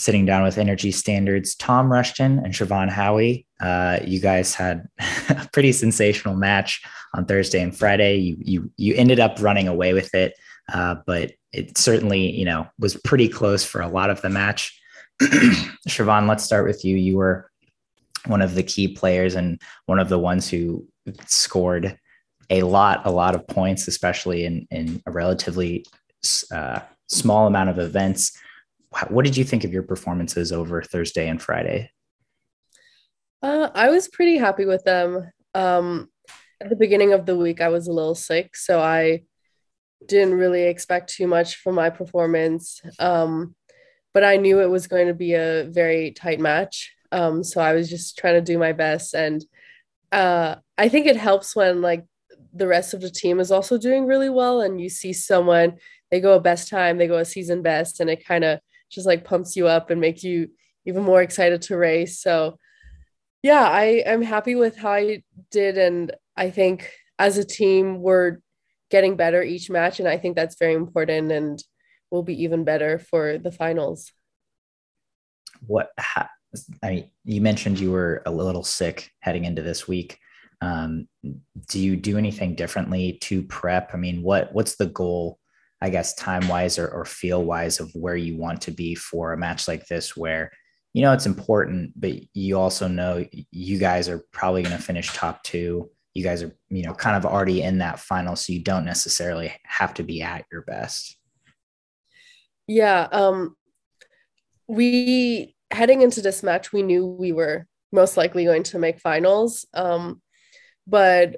sitting down with Energy Standards, Tom Rushton and Siobhan Haughey. Uh, you guys had a pretty sensational match on Thursday and Friday. You you you ended up running away with it, uh, but it certainly you know was pretty close for a lot of the match. Siobhan, let's start with you. You were one of the key players and one of the ones who scored a lot, a lot of points, especially in in a relatively uh, small amount of events what did you think of your performances over Thursday and Friday? Uh, I was pretty happy with them. Um, at the beginning of the week, I was a little sick, so I didn't really expect too much from my performance. Um, but I knew it was going to be a very tight match. Um, so I was just trying to do my best. And uh, I think it helps when like the rest of the team is also doing really well and you see someone, they go a best time, they go a season best, and it kind of just like pumps you up and makes you even more excited to race. So yeah, I am happy with how I did. And I think as a team, we're getting better each match. And I think that's very important and will be even better for the finals. What, I mean, you mentioned you were a little sick heading into this week. Um, do you do anything differently to prep? I mean, what what's the goal I guess, time wise or, or feel wise of where you want to be for a match like this, where you know it's important, but you also know you guys are probably going to finish top two. You guys are, you know, kind of already in that final, so you don't necessarily have to be at your best. Yeah. Um, we heading into this match, we knew we were most likely going to make finals. Um, but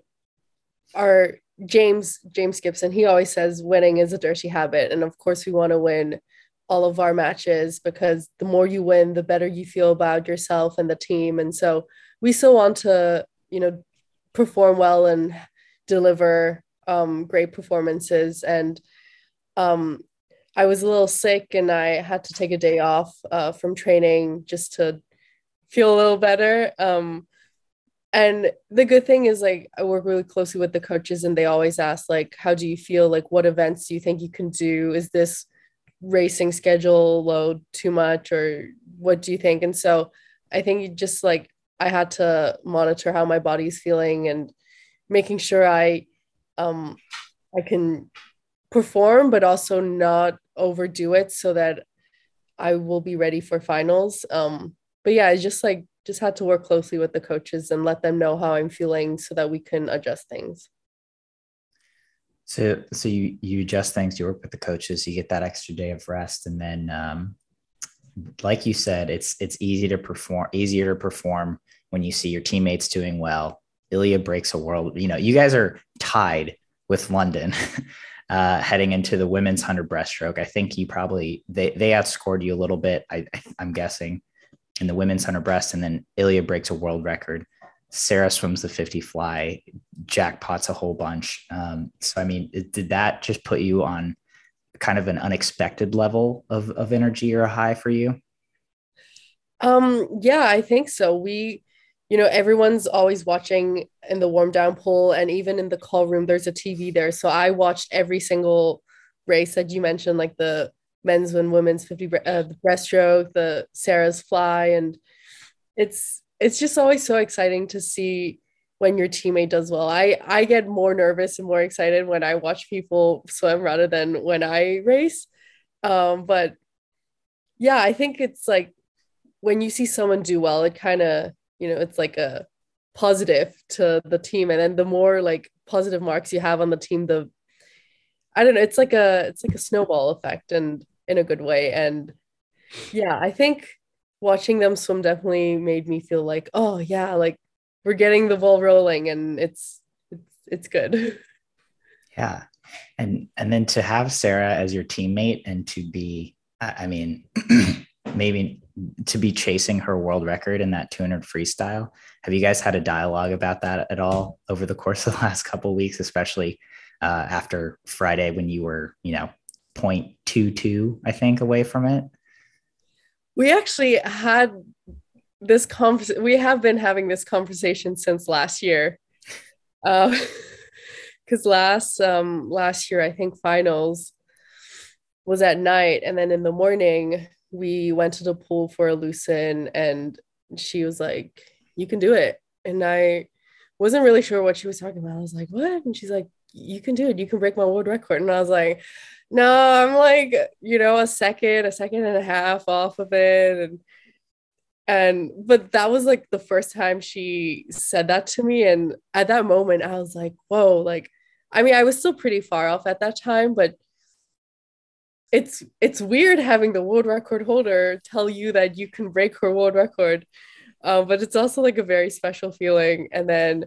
our James James Gibson, he always says winning is a dirty habit. And of course, we want to win all of our matches because the more you win, the better you feel about yourself and the team. And so we still want to, you know, perform well and deliver um, great performances. And um, I was a little sick and I had to take a day off uh, from training just to feel a little better. Um, and the good thing is like i work really closely with the coaches and they always ask like how do you feel? Like what events do you think you can do? Is this racing schedule load too much or what do you think? And so i think just like i had to monitor how my body's feeling and making sure i um i can perform but also not overdo it so that i will be ready for finals. Um but yeah it's just like just had to work closely with the coaches and let them know how I'm feeling so that we can adjust things. So, so you you adjust things. You work with the coaches. You get that extra day of rest, and then, um, like you said, it's it's easy to perform, easier to perform when you see your teammates doing well. Ilya breaks a world. You know, you guys are tied with London. uh, heading into the women's hundred breaststroke, I think you probably they they outscored you a little bit. I, I'm guessing in the women's 100 breast, and then Ilya breaks a world record. Sarah swims the 50 fly, jackpots a whole bunch. Um, so, I mean, did that just put you on kind of an unexpected level of, of energy or a high for you? Um, yeah, I think so. We, you know, everyone's always watching in the warm down pool and even in the call room, there's a TV there. So I watched every single race that you mentioned, like the men's and women's 50 uh, the breaststroke the sarah's fly and it's it's just always so exciting to see when your teammate does well. I i get more nervous and more excited when i watch people swim rather than when i race. Um but yeah i think it's like when you see someone do well it kind of you know it's like a positive to the team. And then the more like positive marks you have on the team the I don't know. It's like a it's like a snowball effect, and in a good way. And yeah, I think watching them swim definitely made me feel like, oh yeah, like we're getting the ball rolling and it's it's it's good. Yeah. And and then to have Sarah as your teammate and to be I mean maybe to be chasing her world record in that 200 freestyle. Have you guys had a dialogue about that at all over the course of the last couple weeks, especially uh, after Friday when you were, you know, 0.22, I think, away from it. We actually had this conversation. We have been having this conversation since last year. Because uh, last um, last year, I think finals was at night, and then in the morning we went to the pool for a loosen and she was like, You can do it. And I wasn't really sure what she was talking about. I was like, What? And she's like, You can do it. You can break my world record. And I was like, No, I'm like, you know, a second, a second and a half off of it. And and but that was like the first time she said that to me. And at that moment, I was like, Whoa, like I mean, I was still pretty far off at that time, but it's it's weird having the world record holder tell you that you can break her world record um, but it's also like a very special feeling and then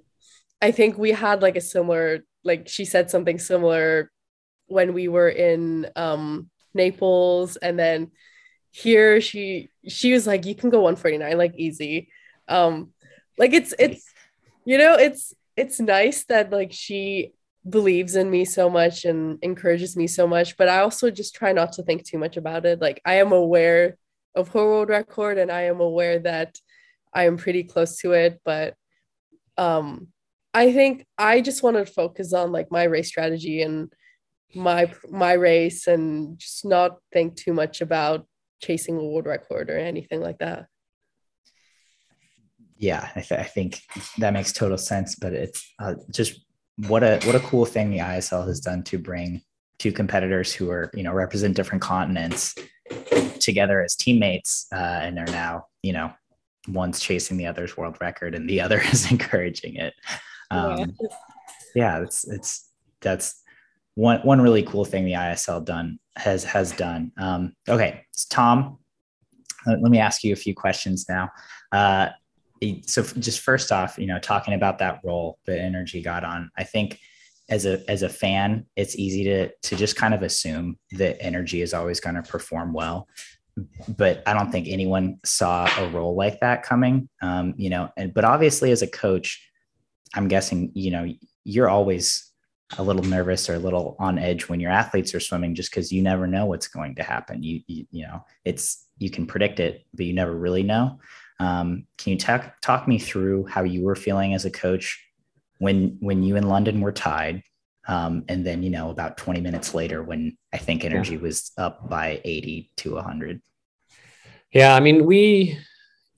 i think we had like a similar like she said something similar when we were in um, naples and then here she she was like you can go 149 like easy. Um like it's it's you know it's it's nice that like she believes in me so much and encourages me so much but i also just try not to think too much about it. Like i am aware of her world record and i am aware that i am pretty close to it but um i think i just want to focus on like my race strategy and my my race and just not think too much about chasing a world record or anything like that yeah i, th- I think that makes total sense but it's uh, just what a what a cool thing the ISL has done to bring two competitors who are you know represent different continents together as teammates, uh, and they're now you know one's chasing the other's world record and the other is encouraging it. Um, yeah. yeah, it's it's that's one one really cool thing the ISL done has has done. Um, okay, so Tom, let, let me ask you a few questions now. Uh, so just first off, you know, talking about that roll that energy got on, I think as a as a fan, it's easy to to just kind of assume that energy is always going to perform well. But I don't think anyone saw a roll like that coming. Um, you know, and but obviously as a coach, I'm guessing, you know, you're always a little nervous or a little on edge when your athletes are swimming just because you never know what's going to happen. You, you you know, it's you can predict it, but you never really know. Um, can you talk talk me through how you were feeling as a coach when when you and London were tied, um, and then you know about 20 minutes later when I think energy yeah. was up by 80 to 100? Yeah, I mean we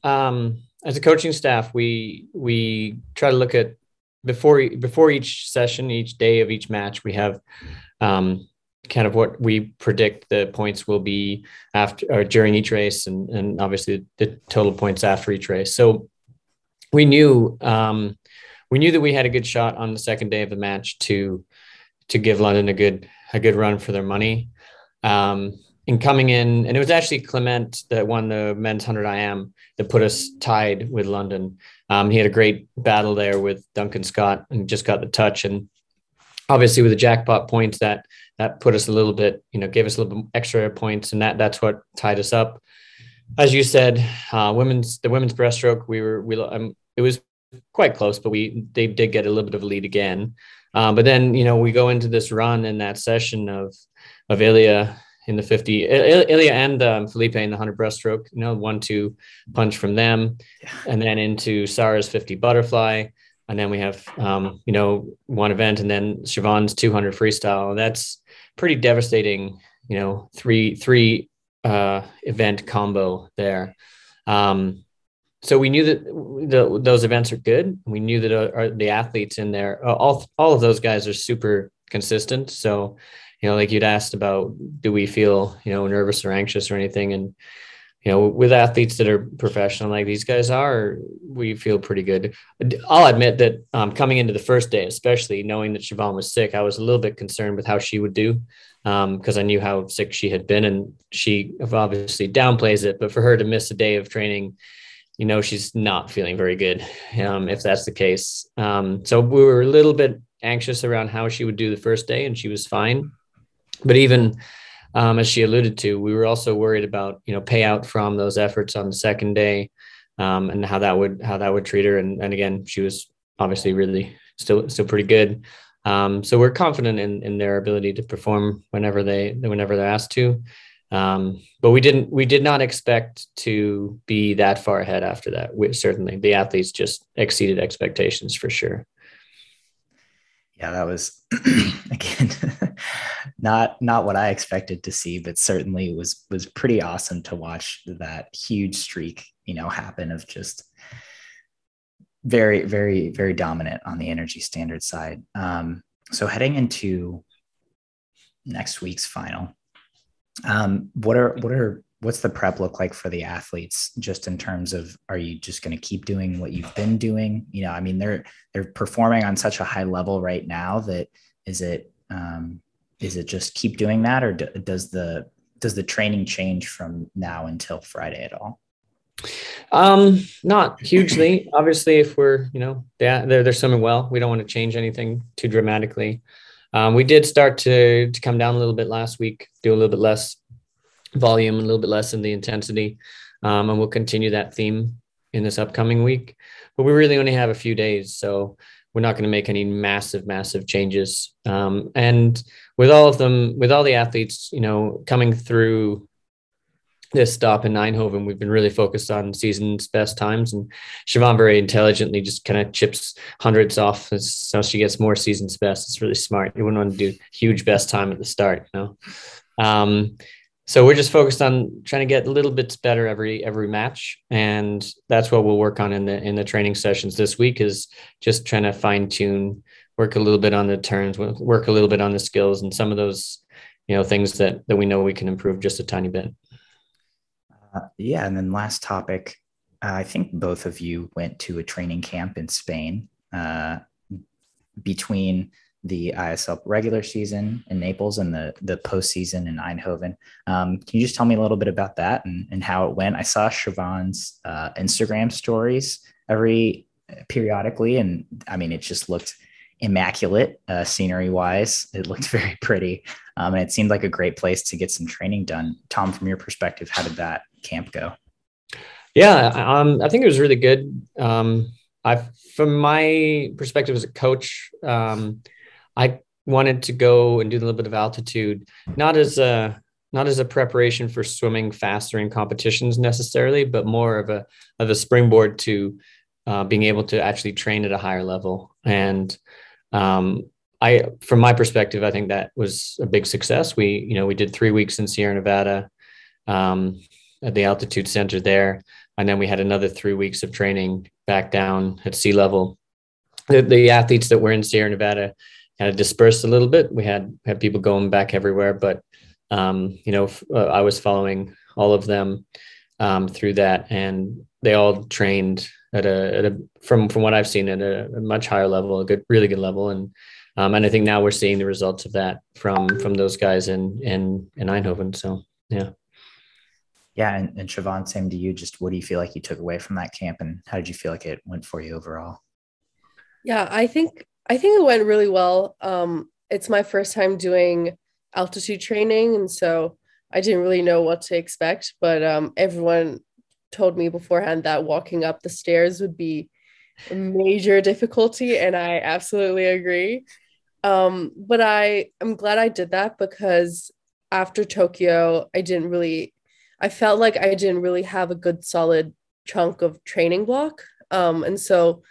um, as a coaching staff we we try to look at before before each session, each day of each match, we have um, kind of what we predict the points will be after or during each race and, and obviously the total points after each race. So we knew um, we knew that we had a good shot on the second day of the match to to give London a good a good run for their money. Um, and coming in, and it was actually Kliment that won the men's 100 IM that put us tied with London. Um, he had a great battle there with Duncan Scott and just got the touch. And obviously, with the jackpot points, that that put us a little bit, you know, gave us a little bit extra points, and that that's what tied us up. As you said, uh, women's the women's breaststroke, we were we um, it was quite close, but we they did get a little bit of a lead again. Um, but then you know we go into this run in that session of of Ilya in the 50 Ilya and um, Felipe in the 100 breaststroke, you know, one two punch from them, and then into Sarah's 50 butterfly. And then we have um, you know one event and then Siobhan's 200 freestyle. That's pretty devastating you know three three uh, event combo there. Um, so we knew that the, those events are good. We knew that uh, the athletes in there uh, all all of those guys are super consistent. So you know like you'd asked about do we feel you know nervous or anxious or anything and you know, with athletes that are professional like these guys are, we feel pretty good. I'll admit that um, coming into the first day, especially knowing that Siobhan was sick, I was a little bit concerned with how she would do because um, I knew how sick she had been, and she obviously downplays it. But for her to miss a day of training, you know, she's not feeling very good um, if that's the case. Um, so we were a little bit anxious around how she would do the first day, and she was fine. But even um, as she alluded to, we were also worried about you know payout from those efforts on the second day, um, and how that would how that would treat her. And, and again, she was obviously really still still pretty good. Um, so we're confident in in their ability to perform whenever they whenever they're asked to. Um, but we didn't we did not expect to be that far ahead after that. We, certainly, the athletes just exceeded expectations for sure. Yeah, that was again not not what I expected to see, but certainly was was pretty awesome to watch that huge streak, you know, happen of just very, very, very dominant on the energy standard side. Um, so heading into next week's final, um, what are what are what's the prep look like for the athletes just in terms of are you just going to keep doing what you've been doing? You know i mean they're they're performing on such a high level right now that is it um, is it just keep doing that or do, does the does the training change from now until friday at all? Um not hugely. Obviously if we're you know yeah they're, they're swimming well we don't want to change anything too dramatically. Um, we did start to to come down a little bit last week do a little bit less volume, a little bit less in the intensity. Um, and we'll continue that theme in this upcoming week. But we really only have a few days. So we're not going to make any massive, massive changes. Um, and with all of them, with all the athletes, you know, coming through this stop in Eindhoven, we've been really focused on season's best times. And Siobhan very intelligently just kind of chips hundreds off so she gets more season's best. It's really smart. You wouldn't want to do huge best time at the start, you know. Um, so we're just focused on trying to get a little bits better every every match. And that's what we'll work on in the in the training sessions this week is just trying to fine tune work a little bit on the turns work a little bit on the skills and some of those you know things that that we know we can improve just a tiny bit. Uh, yeah. And then last topic uh, i think both of you went to a training camp in spain uh, between the ISL regular season in Naples and the the postseason in Eindhoven. Um, can you just tell me a little bit about that and, and how it went? I saw Siobhan's uh, Instagram stories every periodically, and I mean, it just looked immaculate uh, scenery wise. It looked very pretty, um, and it seemed like a great place to get some training done. Tom, from your perspective, how did that camp go? Yeah, um, I think it was really good. Um, I, from my perspective as a coach, um, I wanted to go and do a little bit of altitude, not as a not as a preparation for swimming faster in competitions necessarily, but more of a of a springboard to uh, being able to actually train at a higher level. And um, I, from my perspective, I think that was a big success. We, you know, we did three weeks in Sierra Nevada um, at the altitude center there, and then we had another three weeks of training back down at sea level. The, the athletes that were in Sierra Nevada kind of dispersed a little bit. We had had people going back everywhere, but um, you know, uh, I was following all of them um, through that, and they all trained at a, at a from from what I've seen at a, a, much higher level, a good, really good level, and um, and I think now we're seeing the results of that from from those guys in in in Eindhoven. So yeah. Yeah, and, and Siobhan, same to you. Just what do you feel like you took away from that camp, and how did you feel like it went for you overall? Yeah, I think I think it went really well. Um, it's my first time doing altitude training, and so I didn't really know what to expect. But um, everyone told me beforehand that walking up the stairs would be a major difficulty, and I absolutely agree. Um, but I am glad I did that because after Tokyo, I didn't really, I felt like I didn't really have a good solid chunk of training block. Um, and so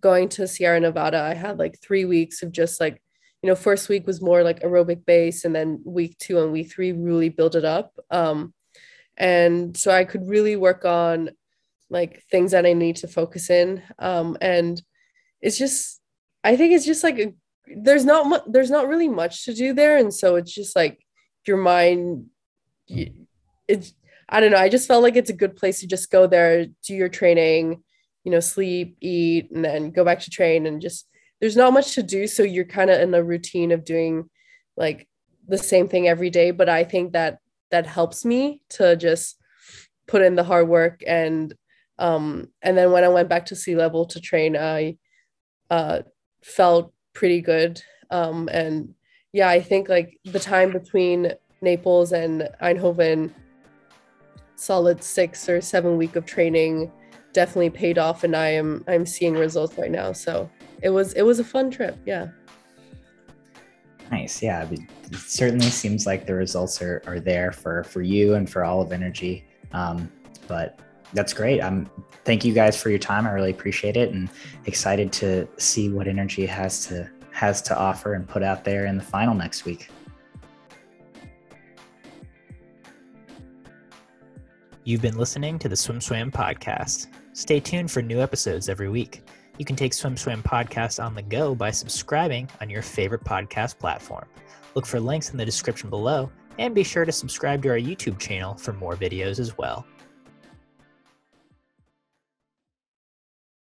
going to Sierra Nevada, I had like three weeks of just like, you know, first week was more like aerobic base, and then week two and week three really built it up. Um, and so I could really work on like things that I need to focus in. Um, and it's just, I think it's just like a, there's not much, there's not really much to do there, and so it's just like your mind, it's I don't know. I just felt like it's a good place to just go there, do your training, you know, sleep, eat, and then go back to train and just there's not much to do. So you're kind of in a routine of doing like the same thing every day. But I think that that helps me to just put in the hard work and um and then when I went back to sea level to train, I uh felt pretty good. Um and yeah, I think like the time between Naples and Eindhoven, solid six or seven week of training definitely paid off and I am I'm seeing results right now. So it was it was a fun trip. Yeah. Nice. Yeah. It certainly seems like the results are, are there for for you and for all of energy. Um, but that's great. I'm thank you guys for your time. I really appreciate it and excited to see what energy has to has to offer and put out there in the final next week. You've been listening to the Swim Swam podcast. Stay tuned for new episodes every week. You can take Swim Swam podcast on the go by subscribing on your favorite podcast platform. Look for links in the description below and be sure to subscribe to our YouTube channel for more videos as well.